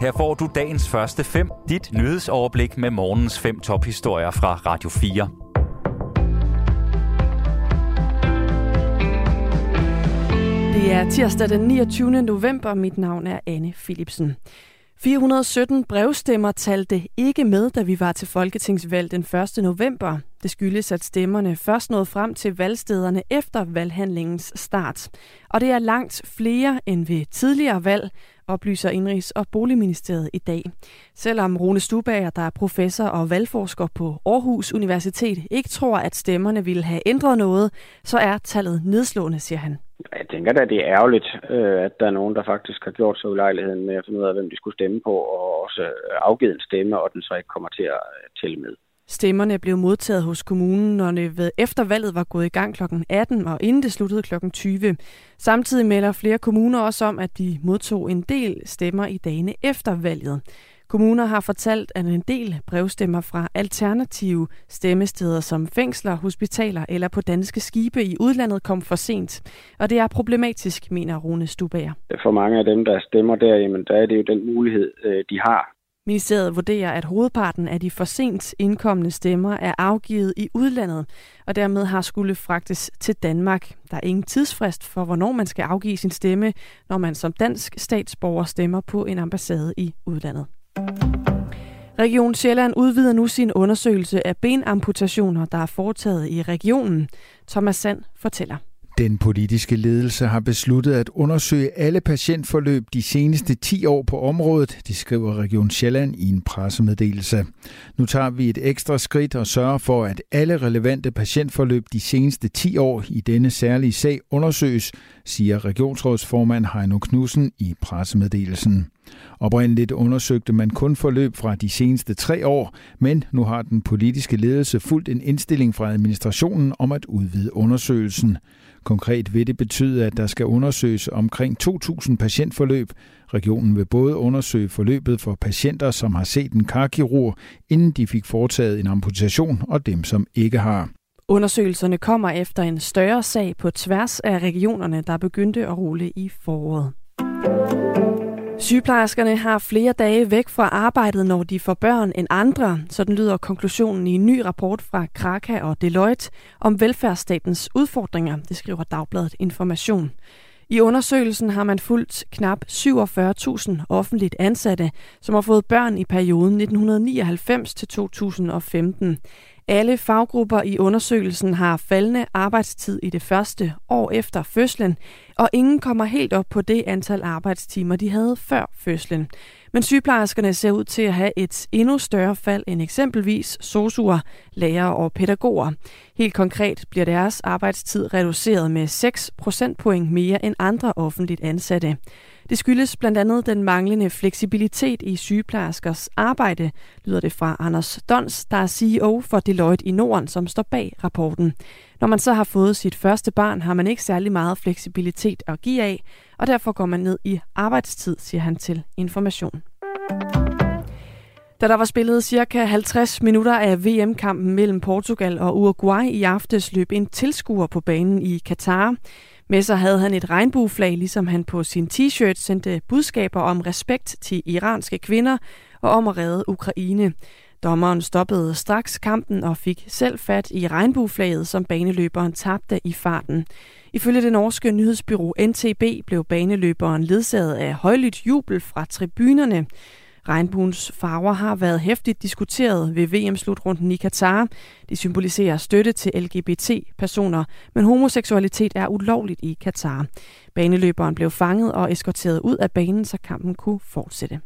Her får du dagens første fem, dit nyhedsoverblik med morgens fem tophistorier fra Radio 4. Det er tirsdag den 29. november. Mit navn er Anne Philipsen. 417 brevstemmer talte ikke med, da vi var til folketingsvalg den 1. november. Det skyldes, at stemmerne først nåede frem til valgstederne efter valghandlingens start. Og det er langt flere end ved tidligere valg, oplyser Indrigs- og Boligministeriet i dag. Selvom Rune Stubager, der er professor og valgforsker på Aarhus Universitet, ikke tror, at stemmerne ville have ændret noget, så er tallet nedslående, siger han. Jeg tænker da, det er ærgerligt, øh, at der er nogen, der faktisk har gjort sig ulejligheden med at finde ud af, hvem de skulle stemme på, og også afgivet en stemme, og den så ikke kommer til at tælle med. Stemmerne blev modtaget hos kommunen, når det efter valget var gået i gang kl. 18 og inden det sluttede kl. 20. Samtidig melder flere kommuner også om, at de modtog en del stemmer i dagene efter valget. Kommuner har fortalt, at en del brevstemmer fra alternative stemmesteder som fængsler, hospitaler eller på danske skibe i udlandet kom for sent. Og det er problematisk, mener Rune Stubager. For mange af dem, der stemmer der, jamen, der er det jo den mulighed, øh, de har. Ministeriet vurderer, at hovedparten af de for sent indkommende stemmer er afgivet i udlandet, og dermed har skulle fragtes til Danmark. Der er ingen tidsfrist for, hvornår man skal afgive sin stemme, når man som dansk statsborger stemmer på en ambassade i udlandet. Region Sjælland udvider nu sin undersøgelse af benamputationer, der er foretaget i regionen. Thomas Sand fortæller. Den politiske ledelse har besluttet at undersøge alle patientforløb de seneste 10 år på området, det skriver Region Sjælland i en pressemeddelelse. Nu tager vi et ekstra skridt og sørger for, at alle relevante patientforløb de seneste 10 år i denne særlige sag undersøges, siger regionsrådsformand Heino Knudsen i pressemeddelelsen. Oprindeligt undersøgte man kun forløb fra de seneste tre år, men nu har den politiske ledelse fuldt en indstilling fra administrationen om at udvide undersøgelsen. Konkret vil det betyde, at der skal undersøges omkring 2.000 patientforløb. Regionen vil både undersøge forløbet for patienter, som har set en karkirurg, inden de fik foretaget en amputation, og dem, som ikke har. Undersøgelserne kommer efter en større sag på tværs af regionerne, der begyndte at rulle i foråret. Sygeplejerskerne har flere dage væk fra arbejdet, når de får børn end andre. Sådan lyder konklusionen i en ny rapport fra Kraka og Deloitte om velfærdsstatens udfordringer, det skriver Dagbladet Information. I undersøgelsen har man fulgt knap 47.000 offentligt ansatte, som har fået børn i perioden 1999 til 2015. Alle faggrupper i undersøgelsen har faldende arbejdstid i det første år efter fødslen, og ingen kommer helt op på det antal arbejdstimer, de havde før fødslen. Men sygeplejerskerne ser ud til at have et endnu større fald end eksempelvis sosuer, lærere og pædagoger. Helt konkret bliver deres arbejdstid reduceret med 6 procentpoint mere end andre offentligt ansatte. Det skyldes blandt andet den manglende fleksibilitet i sygeplejerskers arbejde, lyder det fra Anders Dons, der er CEO for Deloitte i Norden, som står bag rapporten. Når man så har fået sit første barn, har man ikke særlig meget fleksibilitet at give af, og derfor går man ned i arbejdstid, siger han til Information. Da der var spillet cirka 50 minutter af VM-kampen mellem Portugal og Uruguay i aftes, løb en tilskuer på banen i Katar. Med sig havde han et regnbueflag, ligesom han på sin t-shirt sendte budskaber om respekt til iranske kvinder og om at redde Ukraine. Dommeren stoppede straks kampen og fik selv fat i regnbueflaget, som baneløberen tabte i farten. Ifølge det norske nyhedsbyrå NTB blev baneløberen ledsaget af højlydt jubel fra tribunerne. Regnbuens farver har været hæftigt diskuteret ved VM-slutrunden i Katar. De symboliserer støtte til LGBT-personer, men homoseksualitet er ulovligt i Katar. Baneløberen blev fanget og eskorteret ud af banen, så kampen kunne fortsætte.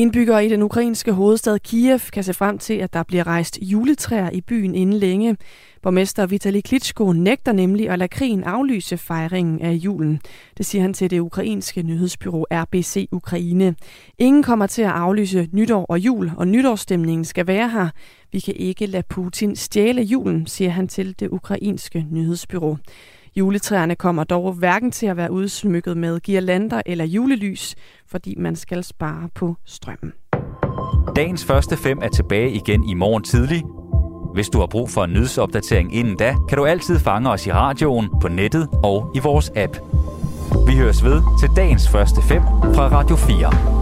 Indbyggere i den ukrainske hovedstad Kiev kan se frem til, at der bliver rejst juletræer i byen inden længe. Borgmester Vitali Klitschko nægter nemlig at lade krigen aflyse fejringen af julen. Det siger han til det ukrainske nyhedsbyrå RBC Ukraine. Ingen kommer til at aflyse nytår og jul, og nytårsstemningen skal være her. Vi kan ikke lade Putin stjæle julen, siger han til det ukrainske nyhedsbyrå. Juletræerne kommer dog hverken til at være udsmykket med girlander eller julelys, fordi man skal spare på strømmen. Dagens første fem er tilbage igen i morgen tidlig. Hvis du har brug for en nyhedsopdatering inden da, kan du altid fange os i radioen, på nettet og i vores app. Vi høres ved til dagens første fem fra Radio 4.